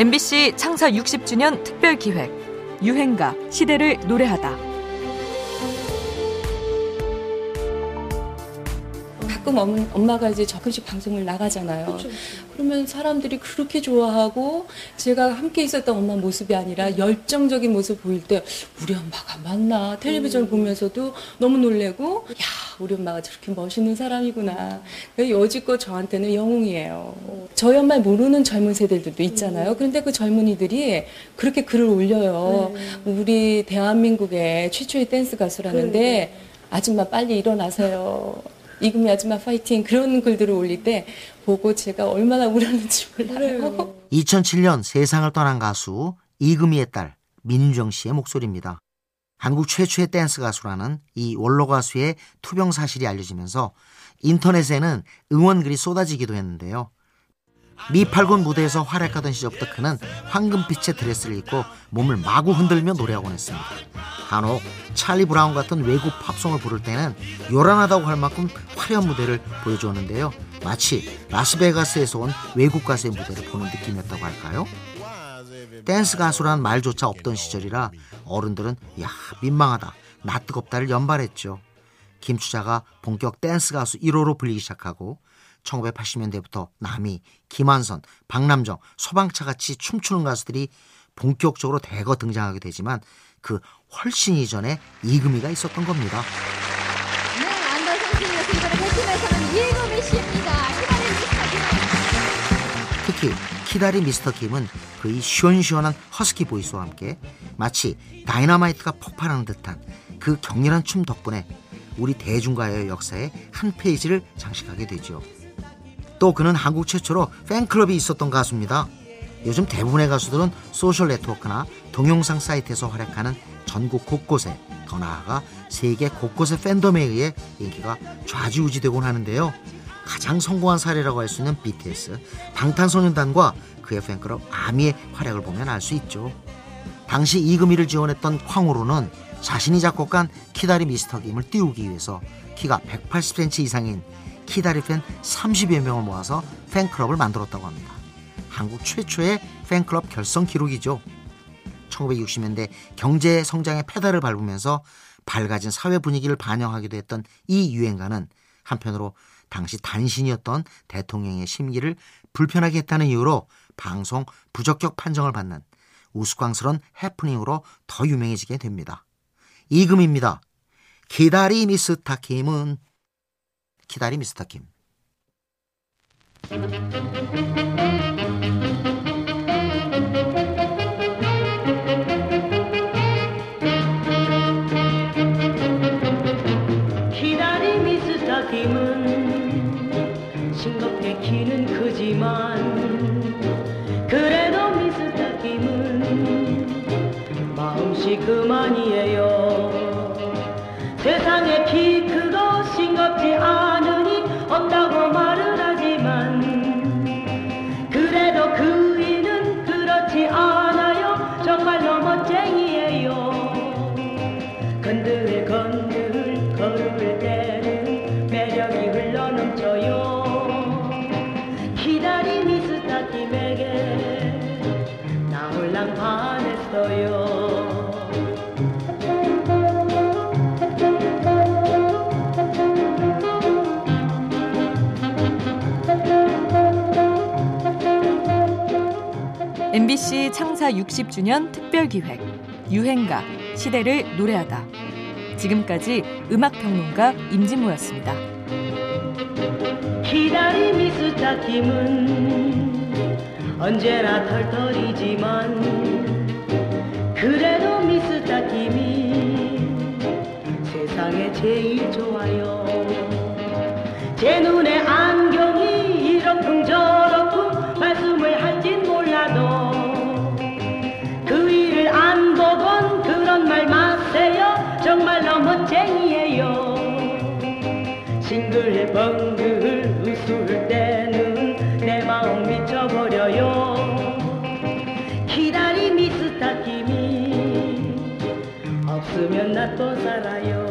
MBC 창사 60주년 특별 기획 유행가 시대를 노래하다. 가끔 엄마가 이제 적금식 방송을 나가잖아요. 그렇죠. 그러면 사람들이 그렇게 좋아하고 제가 함께 있었던 엄마 모습이 아니라 열정적인 모습 보일 때 우리 엄마가 맞나 텔레비전을 음. 보면서도 너무 놀래고 야 우리 엄마가 저렇게 멋있는 사람이구나. 여지껏 저한테는 영웅이에요. 저희 엄마 모르는 젊은 세대들도 있잖아요. 음. 그런데 그 젊은이들이 그렇게 글을 올려요. 네. 우리 대한민국의 최초의 댄스 가수라는데 아줌마 빨리 일어나세요. 이금희 아줌마 파이팅 그런 글들을 올릴 때 보고 제가 얼마나 울었는지 몰라요. 2007년 세상을 떠난 가수 이금희의 딸 민정 씨의 목소리입니다. 한국 최초의 댄스 가수라는 이 원로 가수의 투병 사실이 알려지면서 인터넷에는 응원글이 쏟아지기도 했는데요. 미팔군 무대에서 활약하던 시절부터 그는 황금빛의 드레스를 입고 몸을 마구 흔들며 노래하곤 했습니다. 간혹 찰리 브라운 같은 외국 팝송을 부를 때는 요란하다고 할 만큼 화려한 무대를 보여주었는데요. 마치 라스베가스에서 온 외국 가수의 무대를 보는 느낌이었다고 할까요? 댄스 가수란 말조차 없던 시절이라 어른들은 야 민망하다 나 뜨겁다를 연발했죠. 김추자가 본격 댄스 가수 1호로 불리기 시작하고 1980년대부터 남희, 김한선, 박남정, 소방차 같이 춤추는 가수들이 본격적으로 대거 등장하게 되지만 그 훨씬 이전에 이금희가 있었던 겁니다. 네, 안달선수였습니다. 베트남에서는 이금희 씨입니다. 특히 키다리 미스터 김은 그의 시원시원한 허스키 보이스와 함께 마치 다이너마이트가 폭발하는 듯한 그 격렬한 춤 덕분에 우리 대중가요 역사의 한 페이지를 장식하게 되죠. 또 그는 한국 최초로 팬클럽이 있었던 가수입니다. 요즘 대부분의 가수들은 소셜 네트워크나 동영상 사이트에서 활약하는 전국 곳곳에 더 나아가 세계 곳곳의 팬덤에 의해 인기가 좌지우지되곤 하는데요. 가장 성공한 사례라고 할 수 있는 BTS, 방탄소년단과 그의 팬클럽 아미의 활약을 보면 알 수 있죠. 당시 이금희를 지원했던 쾅으로는 자신이 작곡한 키다리 미스터 김을 띄우기 위해서 키가 180cm 이상인 키다리 팬 30여 명을 모아서 팬클럽을 만들었다고 합니다. 한국 최초의 팬클럽 결성 기록이죠. 1960년대 경제 성장의 페달을 밟으면서 밝아진 사회 분위기를 반영하기도 했던 이 유행가는 한편으로 당시 단신이었던 대통령의 심기를 불편하게 했다는 이유로 방송 부적격 판정을 받는 우스꽝스러운 해프닝으로 더 유명해지게 됩니다. 이금입니다. 기다리 미스타 김은 기다리 미스터 김. 싱겁게 키는 크지만 그래도 미스터 김은 마음씨 그만이에요 MBC 창사 60주년 특별기획 유행가 시대를 노래하다. 지금까지 음악평론가 임진모였습니다. 기다림 미스터 팀은 언제나 털털이지만 그래도 미스터 팀이 세상에 제일 좋아요. 제 눈에 안경이 이렇쿵 저 전쟁이에요. 싱글벙글 웃을 때는 내 마음 미쳐버려요. 기다림 미스터 김이 없으면 나 또 살아요.